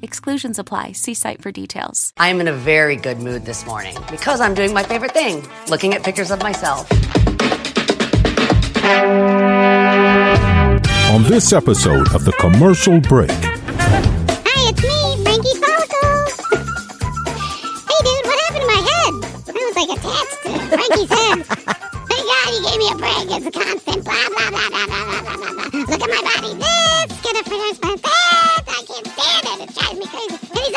Exclusions apply. See site for details. I'm in a very good mood this morning because I'm doing my favorite thing looking at pictures of myself. On this episode of The Commercial Break. Hi, it's me, Frankie Follicles. hey, dude, what happened to my head? I was like attached to Frankie's head. Thank God you gave me a break. It's a constant blah, blah, blah, blah, blah, blah, blah, blah. Look at my body. This, gonna get my face."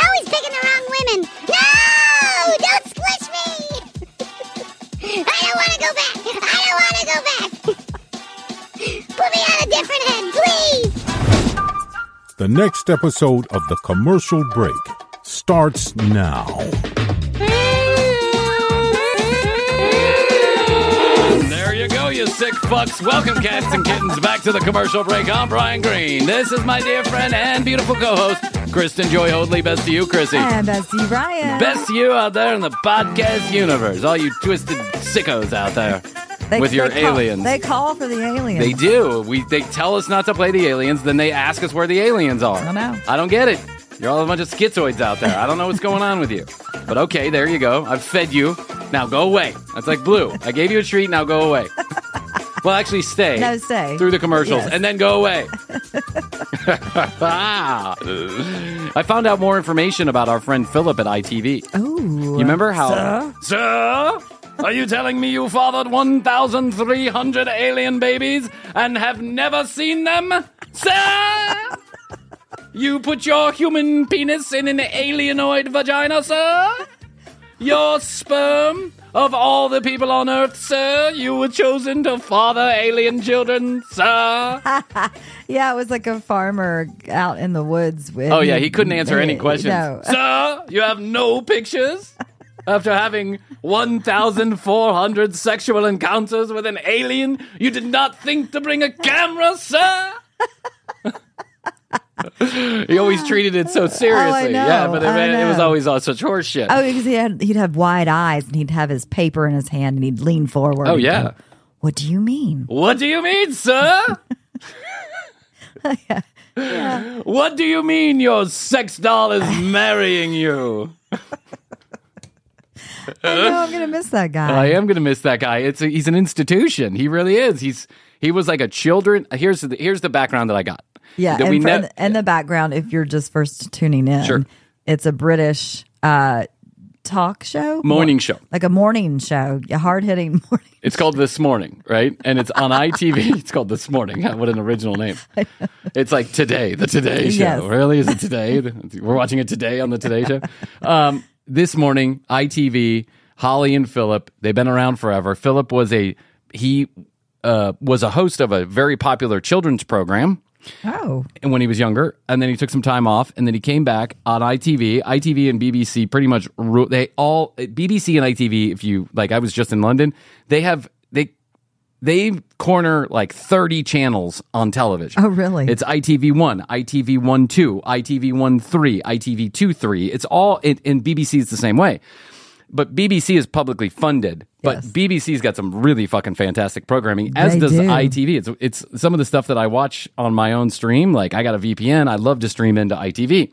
Crazy. He's always picking the wrong women. No! Don't squish me! I don't want to go back. I don't want to go back. Put me on a different head, please. the next episode of The Commercial Break starts now. There you go, you sick fucks. Welcome, cats and kittens, back to the commercial break. I'm Bryan Green. This is my dear friend and beautiful co-host, Kristen Joy Hoadley. Best to you, Chrissy. And Bessie Ryan. Best to you out there in the podcast universe. All you twisted sickos out there They- with your they call- aliens. They call for the aliens. They do. We they tell us not to play the aliens, then they ask us where the aliens are. I don't know. I don't get it. You're all a bunch of schizoids out there. I don't know what's going on with you. But okay, there you go. I've fed you. Now go away. That's like blue. I gave you a treat. Now go away. Well, actually, stay. No, stay. through the commercials Yes. and then go away. I found out more information about our friend Philip at ITV. Oh. You remember how? Sir? Sir? Are you telling me you fathered 1,300 alien babies and have never seen them? Sir? You put your human penis in an alienoid vagina, sir? Your sperm? Of all the people on Earth, sir, you were chosen to father alien children, sir? Yeah, it was like a farmer out in the woods with. Oh, yeah, he couldn't answer any questions. No. Sir, you have no pictures? After having 1,400 sexual encounters with an alien, you did not think to bring a camera, sir? he always treated it so oh, seriously. know, yeah, but it, it was always all such horse shit. Oh, because he had, he'd have wide eyes and he'd have his paper in his hand and he'd lean forward. Oh, yeah. go, what do you mean? What do you mean, sir? Yeah. What do you mean your sex doll is marrying you? I know I'm going to miss that guy. I am going to miss that guy. It's a, he's an institution. He really is. He's he was like a children. Here's the here's the background that I got. Yeah, and we for, ne- in the background, if you're just first tuning in, Sure. it's a British uh, talk show, Morning show. like a morning show, a hard hitting morning. It's called This Morning, right? And it's on ITV. It's called This Morning. What an original name. It's like Today, the Today Show. Yes. Really? Is it today? We're watching it today on the Today Show. Um, this morning, ITV, Holly and Philip, they've been around forever. Philip was a he uh, was a host of a very popular children's program Oh, and when he was younger, and then he took some time off, and then he came back on ITV. ITV and BBC pretty much ru- they all BBC and ITV. If you like, I was just in London. They have they they corner like thirty channels on television. Oh, really? It's ITV one, ITV one two, ITV one three, ITV two three. It's all in, in BBC. is the same way. But BBC is publicly funded. But Yes. BBC's got some really fucking fantastic programming, as They does do. ITV. It's it's some of the stuff that I watch on my own stream. Like I got a VPN. I love to stream into ITV.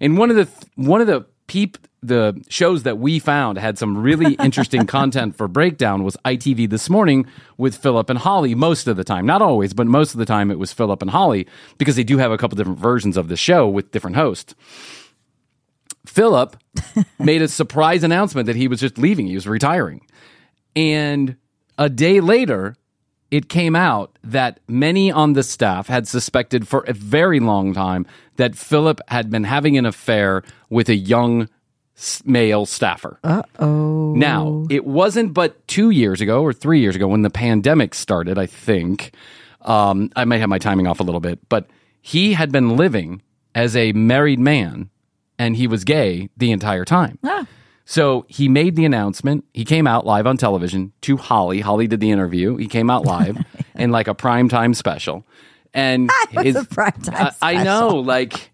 And one of the one of the peep the shows that we found had some really interesting content for breakdown was ITV this morning with Philip and Holly most of the time. Not always, but most of the time it was Philip and Holly because they do have a couple different versions of the show with different hosts. Philip made a surprise announcement that he was just leaving. He was retiring. And a day later, it came out that many on the staff had suspected for a very long time that Philip had been having an affair with a young male staffer. Uh oh. Now, it wasn't but two years ago or three years ago when the pandemic started, I think. Um, I might have my timing off a little bit, but he had been living as a married man and he was gay the entire time. Ah. So he made the announcement. He came out live on television to Holly. Holly did the interview. He came out live in like a primetime special. And his, a primetime I, I know, like,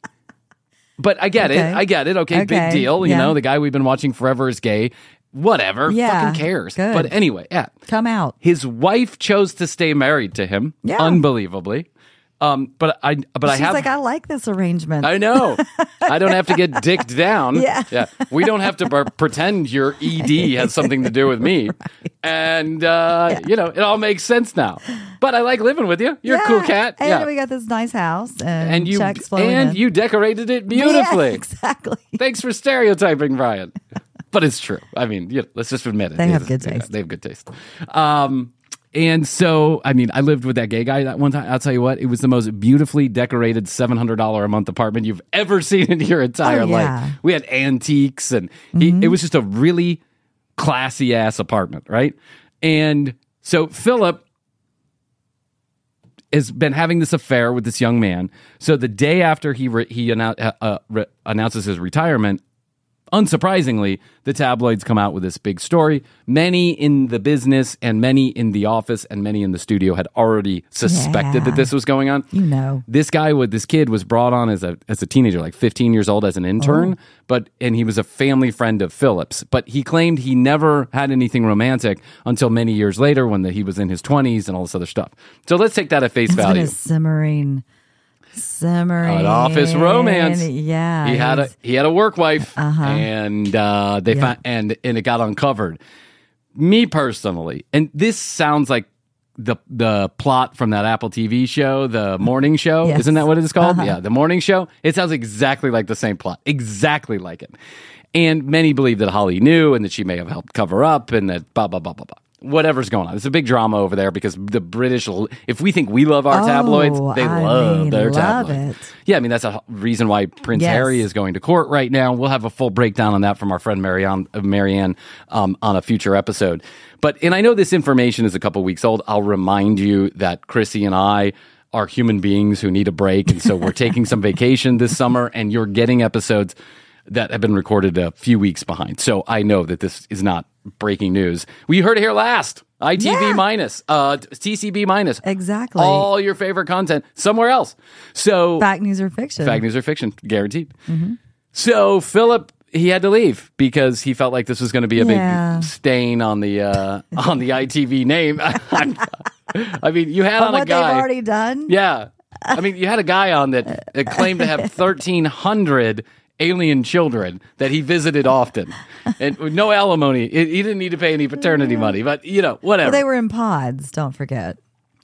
but I get Okay. it. I get it. Okay, big Okay, deal. You know, the guy we've been watching forever is gay. Whatever. Yeah, Fucking cares. good. But anyway, yeah. Come out. His wife chose to stay married to him. Yeah. Unbelievably. Um, but I but I have like, I like this arrangement. I know. I don't have to get dicked down. Yeah. Yeah. We don't have to bar- pretend your ED has something to do with me. And, uh, you know, it all makes sense now. But I like living with you. You're a cool cat. And yeah. we got this nice house and, and you and in. you decorated it Yeah, beautifully. exactly. Thanks for stereotyping, Bryan. But it's true. I mean, you know, let's just admit it. They have It's- good yeah, taste. they have good taste. Um, and so, I mean, I lived with that gay guy that one time. I'll tell you what, it was the most beautifully decorated $700 a month apartment you've ever seen in your entire Oh, yeah. Mm-hmm. life. We had antiques and he, it was just a really classy ass apartment, right? And so Philip has been having this affair with this young man. So the day after he re- he annou- uh, uh, re- announces his retirement, unsurprisingly, the tabloids come out with this big story. Many in the business and many in the office and many in the studio had already suspected Yeah. that this was going on. You know. This guy with this kid was brought on as a as a teenager, like 15 years old as an intern, oh. but and he was a family friend of Phillips. But he claimed he never had anything romantic until many years later when the, he was in his 20s and all this other stuff. So let's take that at face It's been value. a simmering, simmering. An office romance. Yeah. he had a he had a work wife, Uh-huh. and uh, they found and and it got uncovered. Me personally, and this sounds like the the plot from that Apple TV show, the morning show. Yes. Isn't that what it is called? Uh-huh. Yeah, the morning show. It sounds exactly like the same plot, exactly like it. And many believe that Holly knew and that she may have helped cover up and that blah blah blah blah blah. Whatever's going on, it's a big drama over there because the British. If we think we love our Oh, tabloids, they I love mean, their love tabloids. it. Yeah, I mean that's a reason why Prince Yes. Harry is going to court right now. We'll have a full breakdown on that from our friend Marianne, uh, Marianne um, on a future episode. But and I know this information is a couple weeks old. I'll remind you that Chrissy and I are human beings who need a break, and so we're taking some vacation this summer, and you're getting episodes that have been recorded a few weeks behind. So I know that this is not breaking news. We heard it here last. ITV Yeah. minus, uh, TCB minus, Exactly. all your favorite content somewhere else. So fact news or fiction. Fact news or fiction, guaranteed. Mm-hmm. So Philip, he had to leave because he felt like this was going to be a Yeah. big stain on the uh, on the ITV name. I mean, you had But on a guy. they've already done. yeah, I mean, you had a guy on that, that claimed to have thirteen hundred alien children that he visited often, and no alimony. He he didn't need to pay any paternity money, but you know, whatever. Well, they were in pods. Don't forget.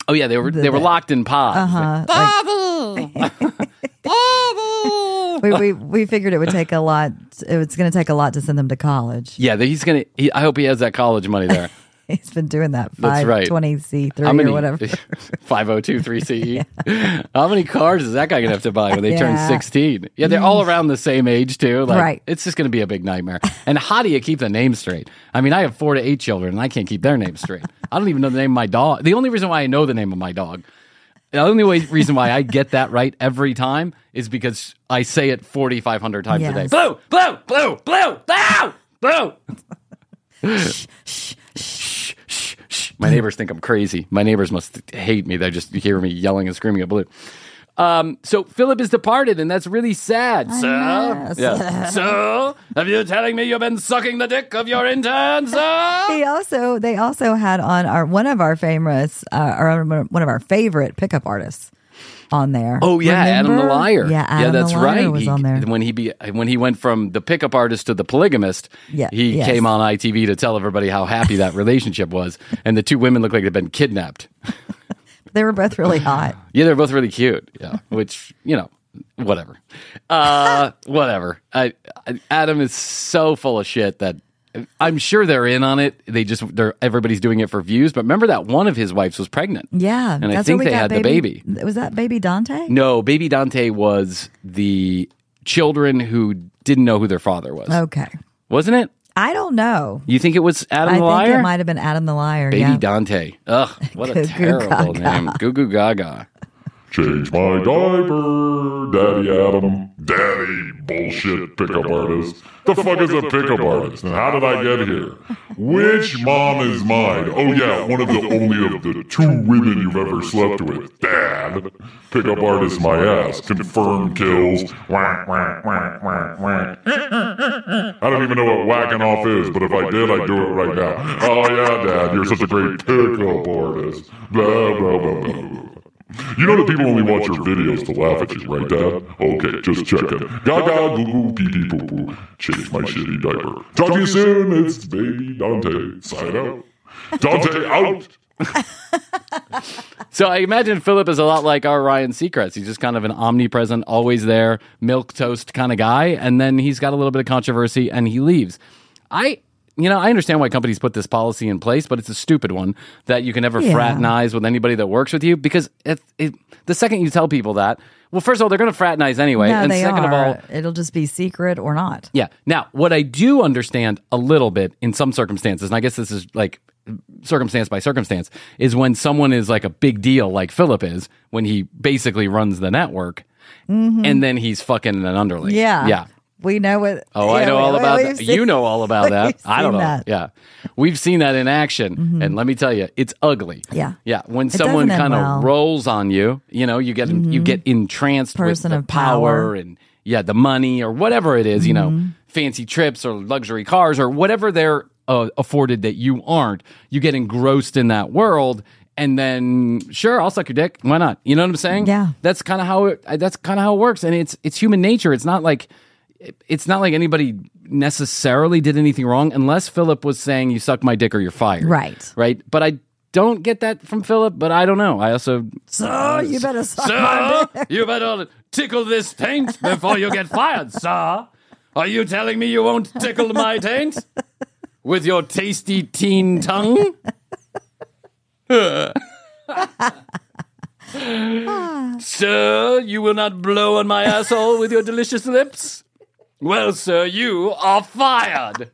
oh yeah, they were they were locked in pods. Uh-huh. We, we we figured it would take a lot. It was going to take a lot to send them to college. Yeah, he's gonna. He, I hope he has that college money there. He's been doing that That's five right. twenty C three How many? or whatever. 5023 CE. E? How many cars is that guy going to have to buy when they turn 16? Yeah, they're all mm. around the same age, too. Like, Right. It's just going to be a big nightmare. And how do you keep the name straight? I mean, I have four to eight children, and I can't keep their names straight. I don't even know the name of my dog. The only reason why I know the name of my dog, the only way, reason why I get that right every time is because I say it 4,500 times a day. Blue, blue, blue, blue, blue, blue. Shh, shh, shh. My neighbors think I'm crazy. My neighbors must hate me. They just hear me yelling and screaming at Blue. Um, so Philip is departed, and that's really sad. So, know. yeah. so, have you telling me you've been sucking the dick of your intern, sir? He also they also had on our one of our famous uh, or one of our favorite pickup artists, on there. Oh yeah, Adam the liar. Yeah, Adam that's the liar right. was He- on there. when he be when he went from the pickup artist to the polygamist. Yeah, he yes. came on ITV to tell everybody how happy that relationship was, and the two women looked like they'd been kidnapped. They were both really hot. Yeah, they're both really cute. Yeah, which you know, whatever, uh, whatever. I, I, Adam is so full of shit that I'm sure they're in on it. They just they're everybody's doing it for views. But remember that one of his wives was pregnant. Yeah, and I think they had the baby. Was that baby Dante? No, baby Dante was the children who didn't know who their father was. Okay, Wasn't it? I don't know. You think it was Adam I the think Liar? it might have been Adam the Liar. Baby yeah. Dante. Ugh, what a terrible name. Goo goo gaga. Change my diaper, Daddy Adam. Daddy bullshit pickup artist. The fuck is a pickup artist? And how did I get here? Which mom is mine? Oh yeah, one of the only of the two women you've ever slept with. Dad. Pickup artist my ass. Confirmed kills. I don't even know what whacking off is, but if I did, I'd do it right now. Oh yeah, Dad, you're such a great pickup artist. Blah, blah, blah, blah. You know that people only watch your videos to laugh at you, right, Dad? Okay, just checking. Gaga, goo goo, pee pee poo poo. Change my shitty diaper. Talk to you soon. It's baby Dante. Sign out. Dante out. So I imagine Philip is a lot like our Ryan Seacrest. He's just kind of an omnipresent, always there, milk toast kind of guy, and then he's got a little bit of controversy and he leaves. I you know, I understand why companies put this policy in place, but it's a stupid one that you can never Yeah. fraternize with anybody that works with you because it, it, the second you tell people that, well, first of all, they're going to fraternize anyway, no, and second are. of all, It'll just be secret or not. yeah. Now, what I do understand a little bit in some circumstances, and I guess this is like circumstance by circumstance, is when someone is like a big deal, like Philip is, when he basically runs the network, and then he's fucking an underling. Mm-hmm. Yeah. Yeah. We know what. Oh, I know all we- about that. seen- you know all about that. I don't know. that. Mm-hmm. Yeah. We've seen that in action. And let me tell you, it's ugly. Yeah. Yeah. When It someone kind of well. rolls on you, you know, you get you get entranced Person with the of power. and yeah, the money or whatever it is, you know, Mm-hmm. fancy trips or luxury cars or whatever they're uh, afforded that you aren't. You get engrossed in that world. And then, sure, I'll suck your dick. Why not? You know what I'm saying? Yeah. That's kind of how it. That's kind of how it works, and it's it's human nature. It's not like it's not like anybody necessarily did anything wrong unless Philip was saying you suck my dick or you're fired. Right. Right. But I don't get that from Philip, but I don't know. I also So you better suck my Sir, you better tickle this taint before you get fired, sir. Are you telling me you won't tickle my taint with your tasty teen tongue? sir, you will not blow on my asshole with your delicious lips? Well, sir, you are fired.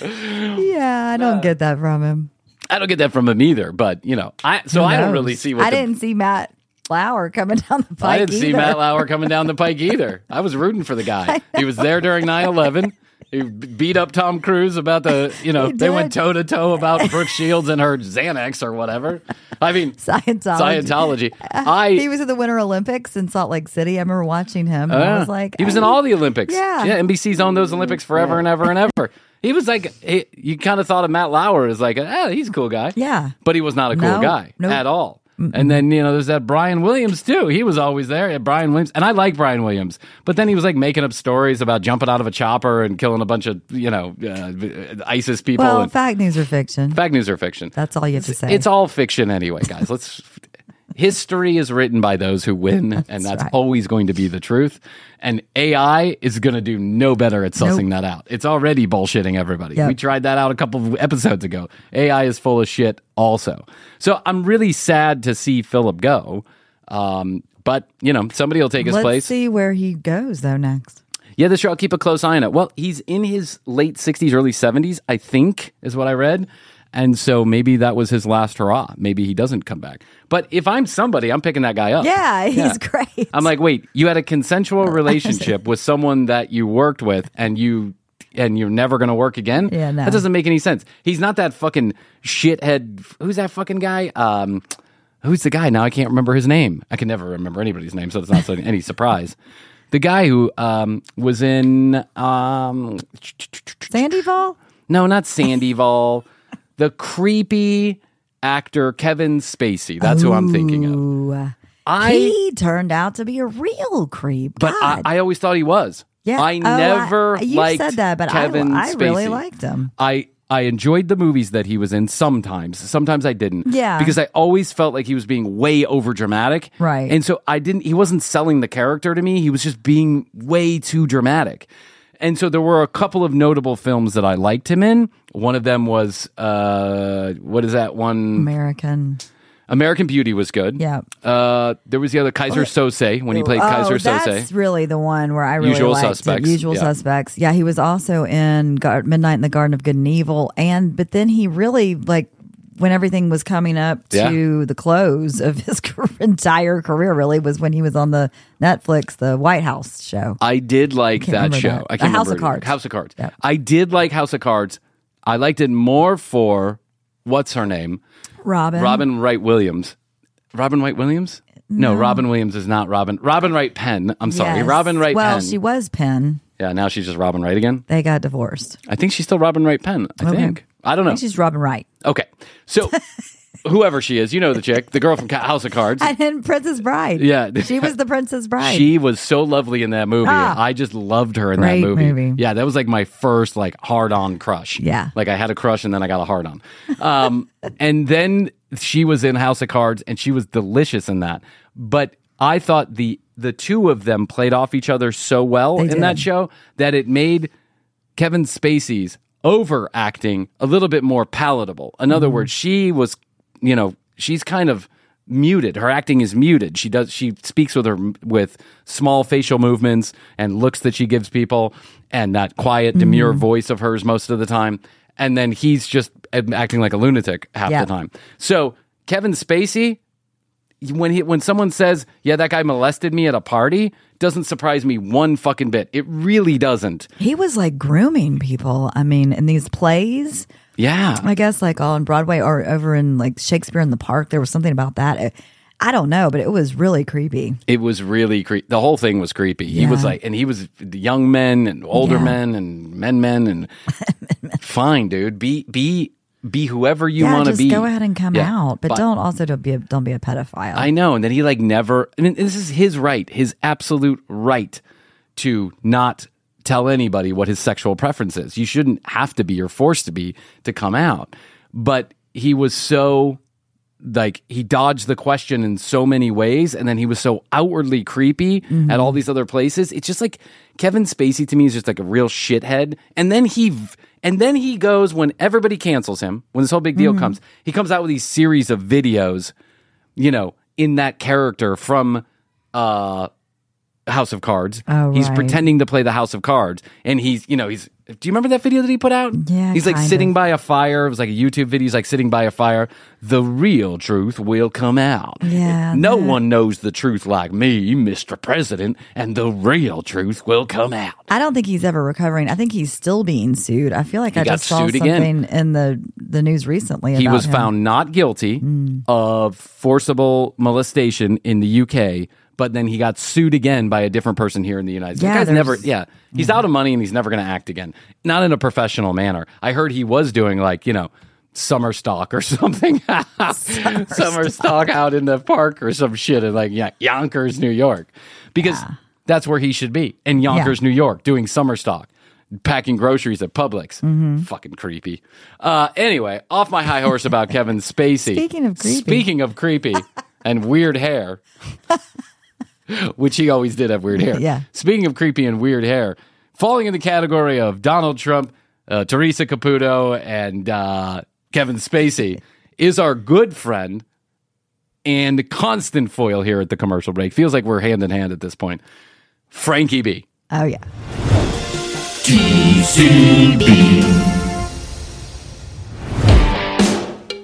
Yeah, I don't get that from him. I don't get that from him either, but you know, I so I don't really see what I the- didn't see Matt Lauer coming down the pike. I didn't see. Matt Lauer coming down the pike either. I was rooting for the guy. He was there during 9-11. He beat up Tom Cruise about the, you know, they went toe to toe about Brooke Shields and her Xanax or whatever. I mean, Scientology. Scientology. I he was at the Winter Olympics in Salt Lake City. I remember watching him. and I Uh, was like, he was in all the Olympics. Yeah. yeah. NBC's owned those Olympics forever and ever and ever. He was like, he, you kind of thought of Matt Lauer as like, ah, he's a cool guy. Yeah. but he was not a cool No, guy nope. at all. And then you know, there's that Brian Williams too. He was always there. Yeah, Brian Williams, and I like Brian Williams, but then he was like making up stories about jumping out of a chopper and killing a bunch of you know uh, ISIS people. Well, and fact news or fiction. fact news or fiction. That's all you have to say. It's all fiction anyway, guys. Let's. History is written by those who win, and that's right. always going to be the truth. And AI is going to do no better at sussing Nope. that out. It's already bullshitting everybody. Yep. We tried that out a couple of episodes ago. AI is full of shit, also. So I'm really sad to see Philip go. Um, but you know, somebody will take his Let's place. see where he goes though next. Yeah, this show I'll keep a close eye on it. Well, he's in his late 60s, early 70s, I think, is what I read. And so maybe that was his last hurrah. Maybe he doesn't come back. But if I'm somebody, I'm picking that guy up. Yeah, he's Yeah. great. I'm like, wait, you had a consensual relationship with someone that you worked with and you and you're never going to work again? Yeah, no. That doesn't make any sense. He's not that fucking shithead. Who's that fucking guy? Um, who's the guy? Now I can't remember his name. I can never remember anybody's name, so it's not any surprise. The guy who um, was in um, Sandyval? no, not Sandyval. The creepy actor Kevin Spacey. That's who I'm thinking of. I he turned out to be a real creep. but I, I always thought he was. yeah. I Oh, never you liked said that, but Kevin I, I really Spacey. liked him. I I enjoyed the movies that he was in sometimes. Sometimes I didn't. Yeah. Because I always felt like he was being way over dramatic. Right. And so I didn't he wasn't selling the character to me. He was just being way too dramatic. And so there were a couple of notable films that I liked him in. One of them was uh what is that one? American. American Beauty was good. Yeah. Uh there was the other Keyser Söze when he played oh, Keyser Söze. that's really the one where I really Usual liked Suspects. Usual yeah. Suspects. Yeah, he was also in Gar- Midnight in the Garden of Good and Evil, and but then he really like when everything was coming up to Yeah. the close of his entire career. Really was when he was on the Netflix, the White House show. I did like can't that show. that. I can't House of. Cards. House of Cards. I did like House of Cards. I liked it more for what's her name? Robin. Robin Wright Williams. Robin Wright Williams? No, Robin Williams is not Robin. Robin Wright Penn. I'm sorry. Yes. Robin Wright Well, Penn. she was Penn. yeah, now she's just Robin Wright again. They got divorced. I think she's still Robin Wright Penn. I Okay. think. I don't know. I think she's Robin Wright. okay. So whoever she is, you know the chick, the girl from Ca- House of Cards. And then Princess Bride. Yeah. She was the Princess Bride. She was so lovely in that movie. Ah. I just loved her in Great that movie. movie. Yeah, that was like my first like hard on crush. Yeah. Like I had a crush and then I got a hard on. Um, and then she was in House of Cards and she was delicious in that. But I thought the the two of them played off each other so well They in did. that show that it made Kevin Spacey's overacting a little bit more palatable. In Mm-hmm. other words, she was, you know, she's kind of muted. Her acting is muted. She does she speaks with her with small facial movements and looks that she gives people and that quiet demure Mm-hmm. voice of hers most of the time. And then he's just acting like a lunatic half Yeah. the time. So, Kevin Spacey when he when someone says, "Yeah, that guy molested me at a party," doesn't surprise me one fucking bit. It really doesn't. He was like grooming people. I mean, in these plays, Yeah. I guess like on Broadway or over in like Shakespeare in the Park, there was something about that. I- I don't know, but it was really creepy. It was really creepy. The whole thing was creepy. He was like, and he was young men and older Yeah. men and men, men, and fine, dude. Be be be whoever you yeah, want to be. go ahead and come Yeah. out, but, don't also don't be a, don't be a pedophile. I know, and then he like never. I mean, this is his right, his absolute right to not tell anybody what his sexual preference is. You shouldn't have to be or forced to be to come out. But he was so like he dodged the question in so many ways and then he was so outwardly creepy mm-hmm. at all these other places it's just like kevin spacey to me is just like a real shithead and then he and then he goes when everybody cancels him when this whole big deal comes he comes out with these series of videos you know in that character from uh House of Cards. Oh, he's right. pretending to play the House of Cards, and he's, you know, he's. Do you remember that video that he put out? Yeah, he's like sitting of. by a fire. It was like a YouTube video. He's like sitting by a fire. The real truth will come out. Yeah, no that- one knows the truth like me, Mr. President, and the real truth will come out. I don't think he's ever recovering. I think he's still being sued. I feel like He I just saw sued again. something in the the news recently. He was him. found not guilty Mm. of forcible molestation in the UK, but then he got sued again by a different person here in the United States. Yeah, the guy's never, yeah, he's out of money and he's never going to act again. Not in a professional manner. I heard he was doing like, you know, summer stock or something. summer, stock out in the park or some shit in like, yeah, Yonkers, New York. Because that's where he should be in Yonkers, New York, doing summer stock. Packing groceries at Publix. Mm-hmm. Fucking creepy. Uh, anyway, off my high horse about Kevin Spacey. Speaking of creepy. Speaking of creepy and weird hair, which he always did have weird hair. Yeah. Speaking of creepy and weird hair, falling in the category of Donald Trump, uh, Teresa Caputo, and uh, Kevin Spacey is our good friend and constant foil here at the commercial break. Feels like we're hand in hand at this point. Frankie B. Oh yeah.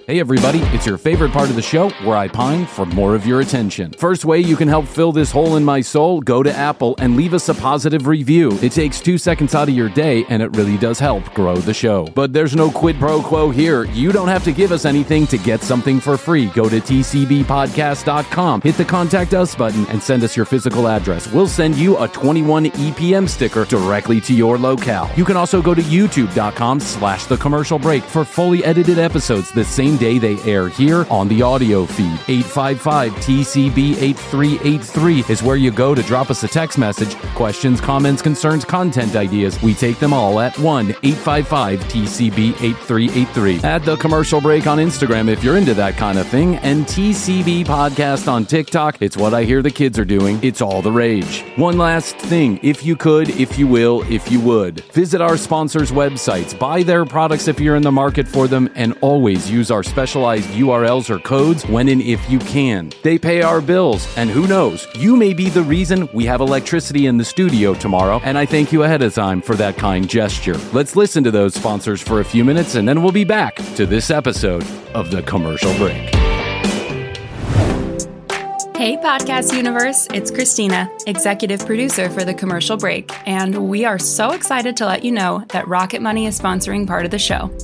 Hey everybody, it's your favorite part of the show where I pine for more of your attention. First way you can help fill this hole in my soul, go to Apple and leave us a positive review. It takes two seconds out of your day and it really does help grow the show. But there's no quid pro quo here. You don't have to give us anything to get something for free. Go to tcbpodcast.com, hit the contact us button and send us your physical address. We'll send you a 21 EPM sticker directly to your locale. You can also go to youtube.com slash the commercial break for fully edited episodes the same same day they air here on the audio feed. 855 TCB 8383 is where you go to drop us a text message, questions, comments, concerns, content ideas. We take them all at 1 855 TCB 8383. At the commercial break on Instagram if you're into that kind of thing, and TCB podcast on TikTok. It's what I hear the kids are doing. It's all the rage. One last thing if you could, if you will, if you would, visit our sponsors' websites, buy their products if you're in the market for them, and always use our specialized URLs or codes when and if you can. They pay our bills, and who knows, you may be the reason we have electricity in the studio tomorrow, and I thank you ahead of time for that kind gesture. Let's listen to those sponsors for a few minutes, and then we'll be back to this episode of The Commercial Break. Hey, Podcast Universe, it's Christina, executive producer for The Commercial Break, and we are so excited to let you know that Rocket Money is sponsoring part of the show.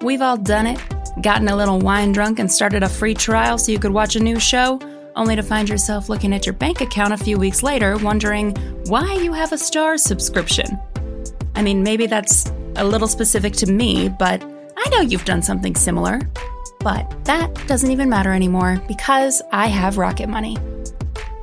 We've all done it, gotten a little wine drunk and started a free trial so you could watch a new show, only to find yourself looking at your bank account a few weeks later wondering why you have a Starz subscription. I mean, maybe that's a little specific to me, but I know you've done something similar. But that doesn't even matter anymore because I have Rocket Money.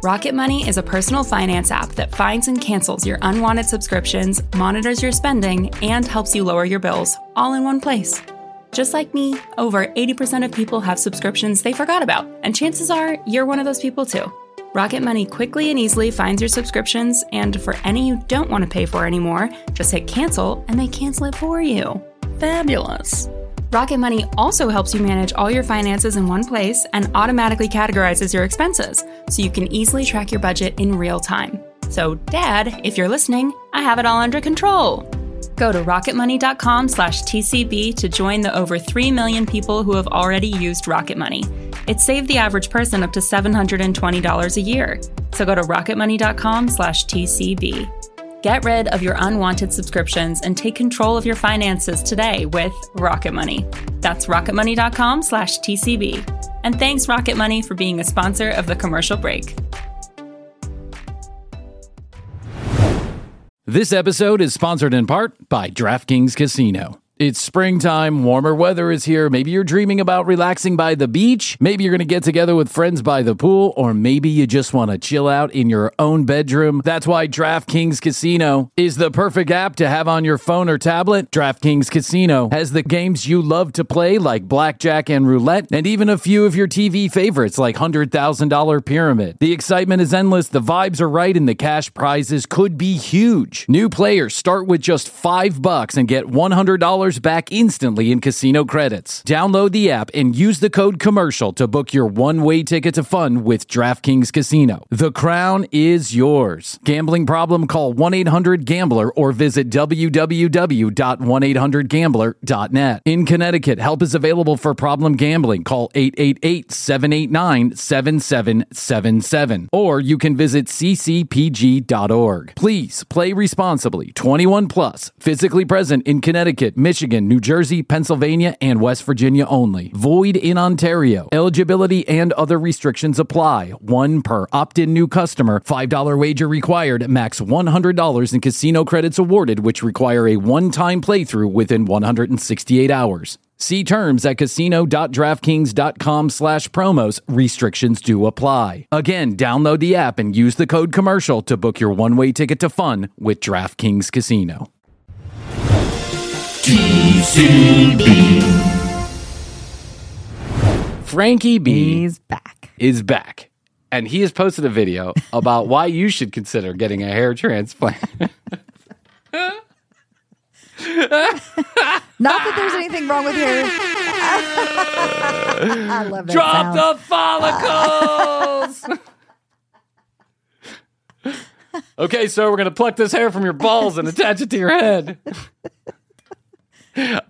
Rocket Money is a personal finance app that finds and cancels your unwanted subscriptions, monitors your spending, and helps you lower your bills all in one place. Just like me, over 80% of people have subscriptions they forgot about, and chances are you're one of those people too. Rocket Money quickly and easily finds your subscriptions, and for any you don't want to pay for anymore, just hit cancel and they cancel it for you. Fabulous. Rocket Money also helps you manage all your finances in one place and automatically categorizes your expenses so you can easily track your budget in real time. So, Dad, if you're listening, I have it all under control. Go to rocketmoney.com slash TCB to join the over 3 million people who have already used Rocket Money. It saved the average person up to $720 a year. So go to rocketmoney.com slash TCB. Get rid of your unwanted subscriptions and take control of your finances today with Rocket Money. That's rocketmoney.com slash TCB. And thanks, Rocket Money, for being a sponsor of the commercial break. This episode is sponsored in part by DraftKings Casino. It's springtime, warmer weather is here. Maybe you're dreaming about relaxing by the beach. Maybe you're going to get together with friends by the pool, or maybe you just want to chill out in your own bedroom. That's why DraftKings Casino is the perfect app to have on your phone or tablet. DraftKings Casino has the games you love to play, like blackjack and roulette, and even a few of your TV favorites, like $100,000 Pyramid. The excitement is endless, the vibes are right, and the cash prizes could be huge. New players start with just five bucks and get $100 back instantly in casino credits. Download the app and use the code commercial to book your one way ticket to fun with DraftKings Casino. The crown is yours. Gambling problem? Call 1 800 Gambler or visit www.1800Gambler.net. In Connecticut, help is available for problem gambling. Call 888 789 7777. Or you can visit ccpg.org. Please play responsibly. 21 plus, physically present in Connecticut, Michigan. Michigan, New Jersey, Pennsylvania, and West Virginia only. Void in Ontario. Eligibility and other restrictions apply. One per opt in new customer. $5 wager required. Max $100 in casino credits awarded, which require a one time playthrough within 168 hours. See terms at casino.draftkings.com slash promos. Restrictions do apply. Again, download the app and use the code commercial to book your one-way ticket to fun with DraftKings Casino. Frankie B He's back. is back. And he has posted a video about why you should consider getting a hair transplant. Not that there's anything wrong with hair. I love that Drop sound. the follicles. okay, so we're gonna pluck this hair from your balls and attach it to your head.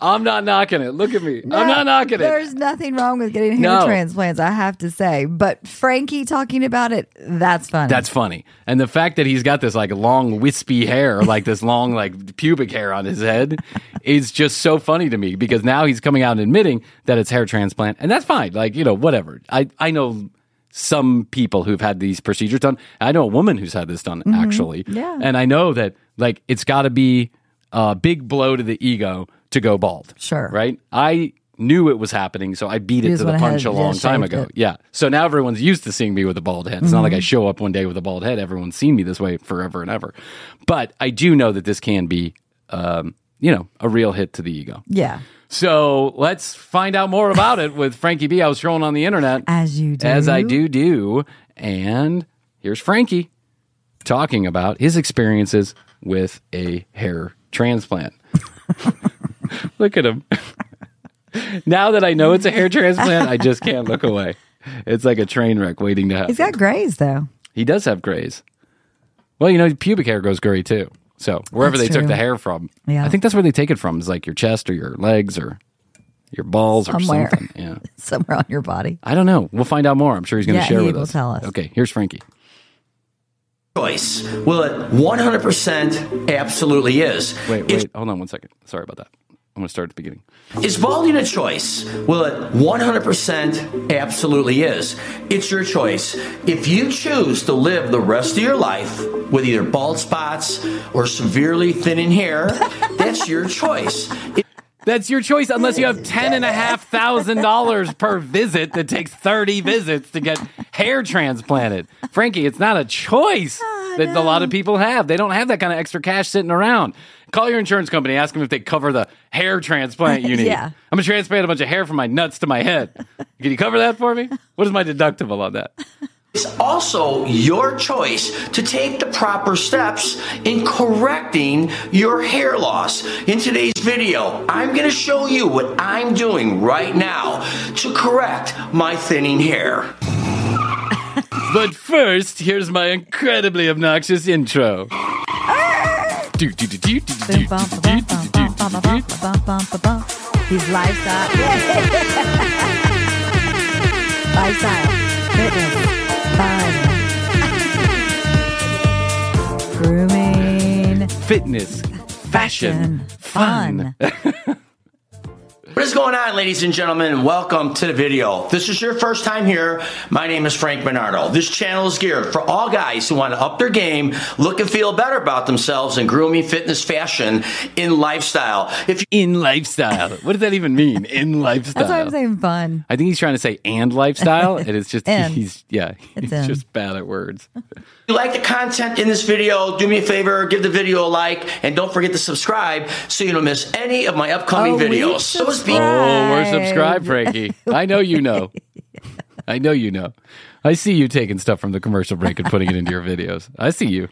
I'm not knocking it. Look at me. I'm not knocking it. There's nothing wrong with getting hair No. transplants, I have to say. But Frankie talking about it, that's funny. That's funny. And the fact that he's got this like long wispy hair, like this long like pubic hair on his head is just so funny to me because now he's coming out and admitting that it's hair transplant. And that's fine. Like, you know, whatever. I, I know some people who've had these procedures done. I know a woman who's had this done mm-hmm. actually. Yeah. And I know that like it's got to be a big blow to the ego to go bald. Sure. Right? I knew it was happening, so I beat it to the punch a long just time ago. it. Yeah. So now everyone's used to seeing me with a bald head. It's not like Mm-hmm. I show up one day with a bald head. Everyone's seen me this way forever and ever. But I do know that this can be, um, you know, a real hit to the ego. Yeah. So let's find out more about it with Frankie B. I was scrolling on the internet As you do. as I do do. And here's Frankie talking about his experiences with a hair transplant. look at him. now that I know it's a hair transplant, I just can't look away. It's like a train wreck waiting to happen. He's got grays though. he does have grays. Well, you know, pubic hair goes gray too. So wherever That's they took the hair from, Yeah. I think that's where they take it from. Is like your chest or your legs or your balls Somewhere. or something. Yeah. Somewhere on your body. I don't know. We'll find out more. I'm sure he's going to Yeah, share he with will us. tell us. Okay, here's Frankie. choice? Well, it 100% absolutely is. Wait, It's- wait, hold on one second. Sorry about that. I'm going to start at the beginning. Is balding a choice? Well, it 100% absolutely is. It's your choice. If you choose to live the rest of your life with either bald spots or severely thinning hair, that's your choice. It- That's your choice, unless you have ten and a half thousand dollars per visit that takes thirty visits to get hair transplanted. Frankie, it's not a choice that a lot of people have. They don't have that kind of extra cash sitting around. Call your insurance company, ask them if they cover the hair transplant you need. Yeah. I'm gonna transplant a bunch of hair from my nuts to my head. Can you cover that for me? What is my deductible on that? It's also your choice to take the proper steps in correcting your hair loss. In today's video, I'm going to show you what I'm doing right now to correct my thinning hair. But first, here's my incredibly obnoxious intro. He's lifestyle. lifestyle. Fitness. Fun. Grooming. Fitness, fashion, fun. What is going on, ladies and gentlemen, and welcome to the video. If this is your first time here, my name is Frank Bernardo. This channel is geared for all guys who want to up their game, look and feel better about themselves in grooming, fitness, fashion, in lifestyle. If you- In lifestyle. What does that even mean? In lifestyle. That's why I'm saying fun. I think he's trying to say and lifestyle, and it's just In. he's yeah, he's It's in. just bad at words. you like the content in this video, do me a favor, give the video a like, and don't forget to subscribe so you don't miss any of my upcoming Oh, videos. So it's be- Oh, we're subscribed, Frankie. I know you know. I know you know. I see you taking stuff from the commercial break and putting it into your videos. I see you.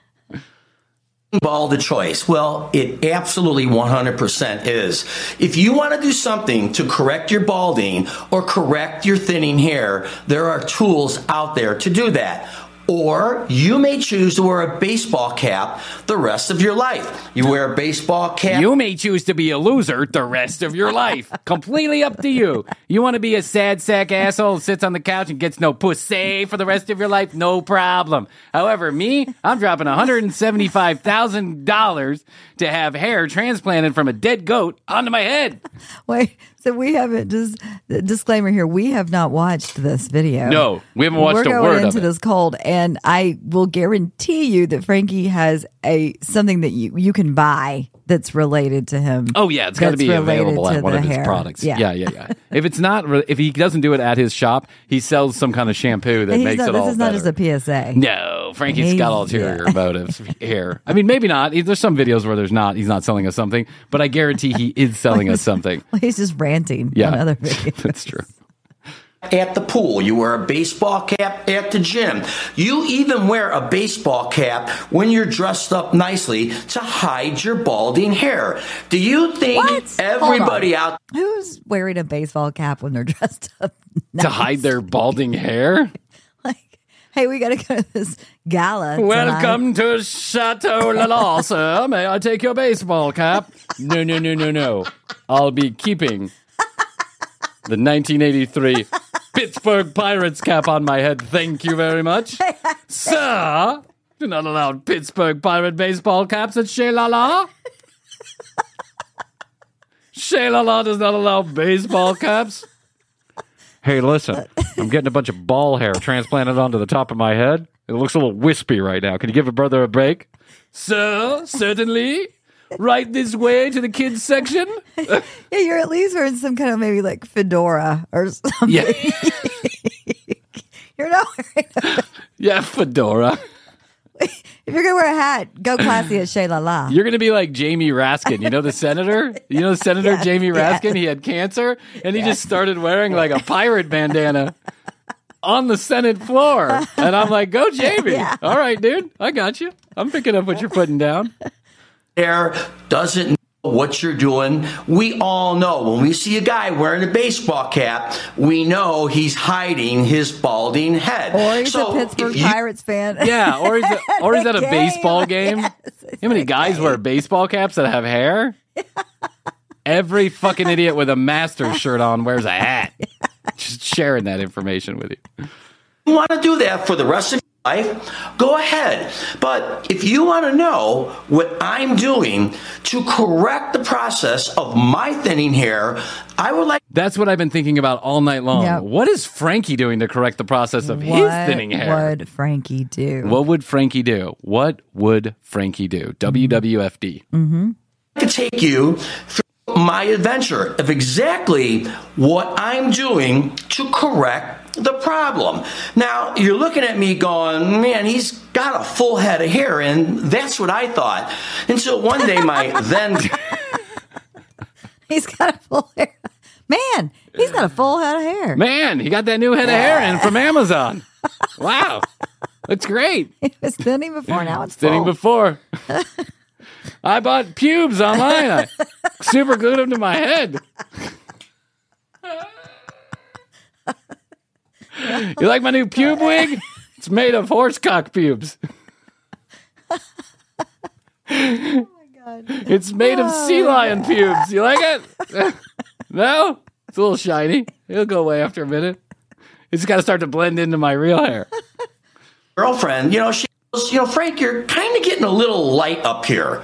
bald the choice? Well, it absolutely 100% is. If you want to do something to correct your balding or correct your thinning hair, there are tools out there to do that. Or you may choose to wear a baseball cap the rest of your life. You wear a baseball cap. You may choose to be a loser the rest of your life. Completely up to you. You want to be a sad sack asshole who sits on the couch and gets no pussy for the rest of your life? No problem. However, me, I'm dropping $175,000 to have hair transplanted from a dead goat onto my head. Wait, so we haven't just disclaimer here. We have not watched this video. No, we haven't watched We're a going word of into this cold, and I will guarantee you that Frankie has a something that you you can buy that's related to him. Oh yeah, it's got to be available at one of his products. Yeah, yeah, yeah, yeah. if it's not, re- if he doesn't do it at his shop, he sells some kind of shampoo that he's makes not, it this all is not just a PSA. no, Frankie's got ulterior Yeah. motives here. I mean, maybe not. There's some videos where there's not. He's not selling us something, but I guarantee he is selling us something. Well, he's just ranting Yeah, on other videos. that's true. At the pool. You wear a baseball cap at the gym. You even wear a baseball cap when you're dressed up nicely to hide your balding hair. Do you think What? Everybody on. out Who's wearing a baseball cap when they're dressed up? To hide their balding hair. like, hey, we got to go to this gala. tonight. Welcome to Chateau Lala, sir. May I take your baseball cap? No, no, no, no, no. I'll be keeping the 1983 Pittsburgh Pirates cap on my head. Thank you very much. Sir, do not allow Pittsburgh Pirate baseball caps at Chez Lala. Chez Lala does not allow baseball caps. Hey, listen, I'm getting a bunch of ball hair transplanted onto the top of my head. It looks a little wispy right now. Can you give a brother a break? Sir, certainly. Right this way to the kids section. Yeah, you're at least wearing some kind of maybe like fedora or something. Yeah, You're not wearing. yeah, fedora. If you're gonna wear a hat, go classy at Shay La La. You're gonna be like Jamie Raskin. You know the senator. You know Senator Yes, Jamie yes. Raskin. He had cancer, and he just started wearing like a pirate bandana on the Senate floor. And I'm like, "Go, Jamie! Yeah. All right, dude, I got you. I'm picking up what you're putting down." Hair doesn't know what you're doing. We all know when we see a guy wearing a baseball cap, we know he's hiding his balding head. Or he's So a Pittsburgh you- Pirates fan. Yeah, or he's a, or he's at a Game. baseball game. Yes, How many guys wear baseball caps that have hair? Every fucking idiot with a Masters shirt on wears a hat. Just sharing that information with you. you want to do that for the rest of your life, go ahead. But if you want to know what I'm doing to correct the process of my thinning hair, I would like That's what I've been thinking about all night long. Yep. What is Frankie doing to correct the process of his thinning hair? What would Frankie do? What would Frankie do? What would Frankie do? WWFD. to mm-hmm. take you through my adventure of exactly what I'm doing to correct the problem. Now, you're looking at me going, man, he's got a full head of hair, and that's what I thought. Until one day, my then He's got a full hair. Man, he's got a full head of hair. Man, he got that new head of hair in from Amazon. Wow. It's great. It was thinning before, now it's Thinning full. before. I bought pubes online. I super glued them to my head. you like my new pube wig? It's made of horsecock pubes. It's made of sea lion pubes. You like it? no? It's a little shiny. It'll go away after a minute. It's got to start to blend into my real hair. girlfriend, you know, she goes, you know, Frank, you're kind of getting a little light up here.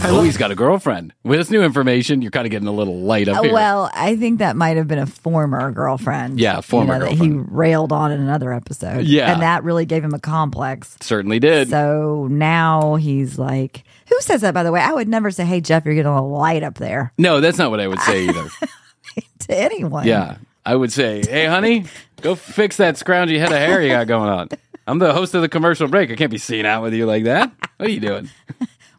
Oh, he's got a girlfriend. With this new information, you're kind of getting a little light up Uh, here. Well, I think that might have been a former girlfriend. Yeah, former you know, That he railed on in another episode. Yeah. And that really gave him a complex. Certainly did. So now he's like, who says that, by the way? I would never say, hey, Jeff, you're getting a little light up there no, that's not what I would say either. to anyone. yeah. I would say, hey, honey, go fix that scroungy head of hair you got going on. I'm the host of the commercial break. I can't be seen out with you like that. What are you doing?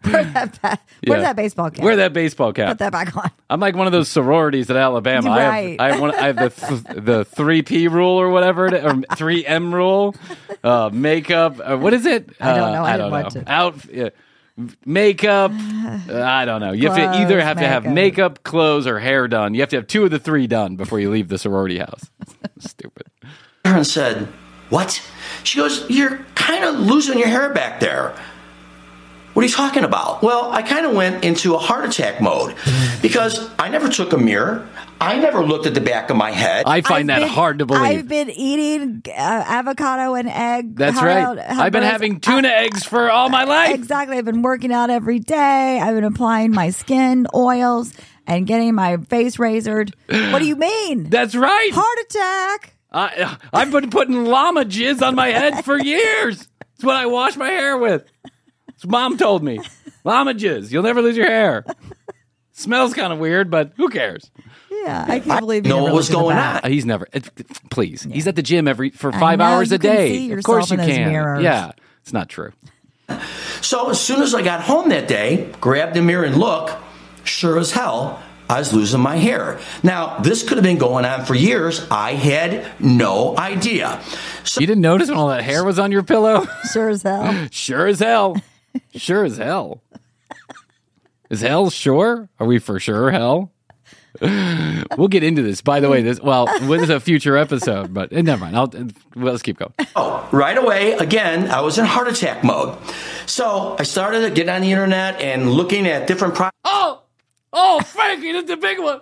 Wear that, ba- wear Yeah. that baseball cap. Wear that baseball cap. Put that back on. I'm like one of those sororities at Alabama. I have, Right. I have, one, I have the th- the three P rule or whatever, it, or three M rule. Uh, makeup. Uh, what is it? I don't Uh, know. I I didn't don't watch know. it. Out. Uh, makeup. uh, I don't know. You have to Clothes, either have to have makeup. makeup, clothes, or hair done. You have to have two of the three done before you leave the sorority house. Stupid. and said, What? She goes, You're kind of losing your hair back there. What are you talking about? Well, I kind of went into a heart attack mode because I never took a mirror. I never looked at the back of my head. I find I've that been- hard to believe. I've been eating uh, avocado and egg. That's right. I've been having tuna eggs for all my life. Exactly. I've been working out every day. I've been applying my skin oils and getting my face razored. What do you mean? That's right. Heart attack. I, I've been putting llama jizz on my head for years. It's what I wash my hair with. It's what mom told me. Llama jizz. You'll never lose your hair. Smells kind of weird, but who cares? Yeah, I can't believe you know never what was looked in the going on. He's never. it- please, he's at the gym every for I five know, hours you a can day. see of course you in those can. mirrors. Yeah, it's not true. So as soon as I got home that day, grabbed the mirror and look, sure as hell, I was losing my hair. Now, this could have been going on for years. I had no idea. So You didn't notice when all that hair was on your pillow? Sure as hell. sure as hell. Sure as hell. Is hell sure? Are we for sure hell? We'll get into this. By the way, this well, this is a future episode, but eh, never mind. I'll well, let's keep going. Oh, right away, again, I was in heart attack mode. So I started getting on the internet and looking at different products. Oh, oh, Frankie, it's the big one.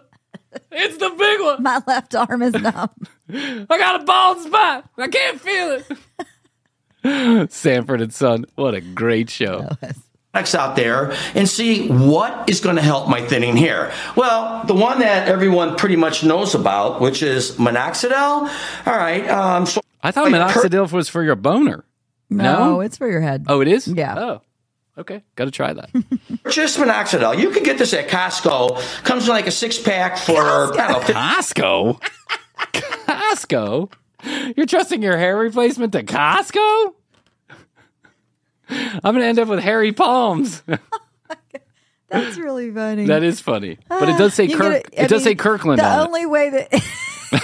It's the big one. My left arm is numb. I got a bald spot. I can't feel it. Sanford and Son. What a great show. out there and see what is going to help my thinning hair. Well, the one that everyone pretty much knows about, which is minoxidil. All right. Um, so I thought minoxidil was for your boner. No, No? it's for your head. Oh, it is? Yeah. Oh. Okay, got to try that. Just minoxidil. You can get this at Costco. Comes in like a six pack for I don't know, Costco. Costco. You're trusting your hair replacement to Costco? I'm gonna end up with hairy palms. Oh That's really funny. that is funny, but it does say You Kirk. it does mean, say Kirkland The on only way that.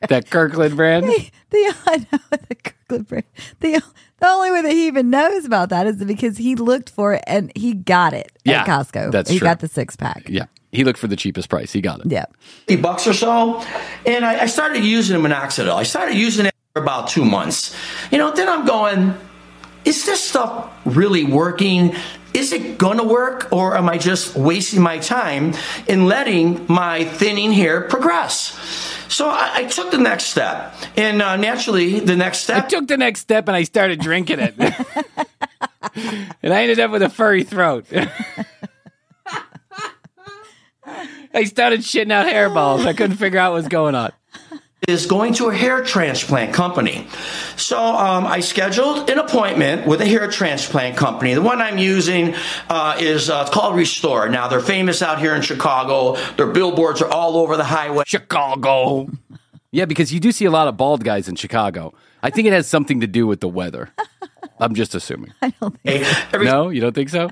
That Kirkland brand. the I know the Kirkland brand. The the only way that he even knows about that is because he looked for it and he got it Yeah, at Costco. that's he true. got the six pack. Yeah, he looked for the cheapest price. He got it. Yeah. 50 bucks or so. And I, I started using minoxidil. I started using it for about two months. You know, then I'm going, is this stuff really working? Is it gonna work? Or am I just wasting my time in letting my thinning hair progress? So I, I took the next step. And uh, naturally, the next step. I took the next step and I started drinking it, and I ended up with a furry throat. I started shitting out hairballs. I couldn't figure out what was going on. Is going to a hair transplant company. So um, I scheduled an appointment with a hair transplant company. The one I'm using uh, is uh, it's called Restore. Now they're famous out here in Chicago. Their billboards are all over the highway. Chicago. Yeah, because you do see a lot of bald guys in Chicago. I think it has something to do with the weather. I'm just assuming. I don't Every No, you don't think so?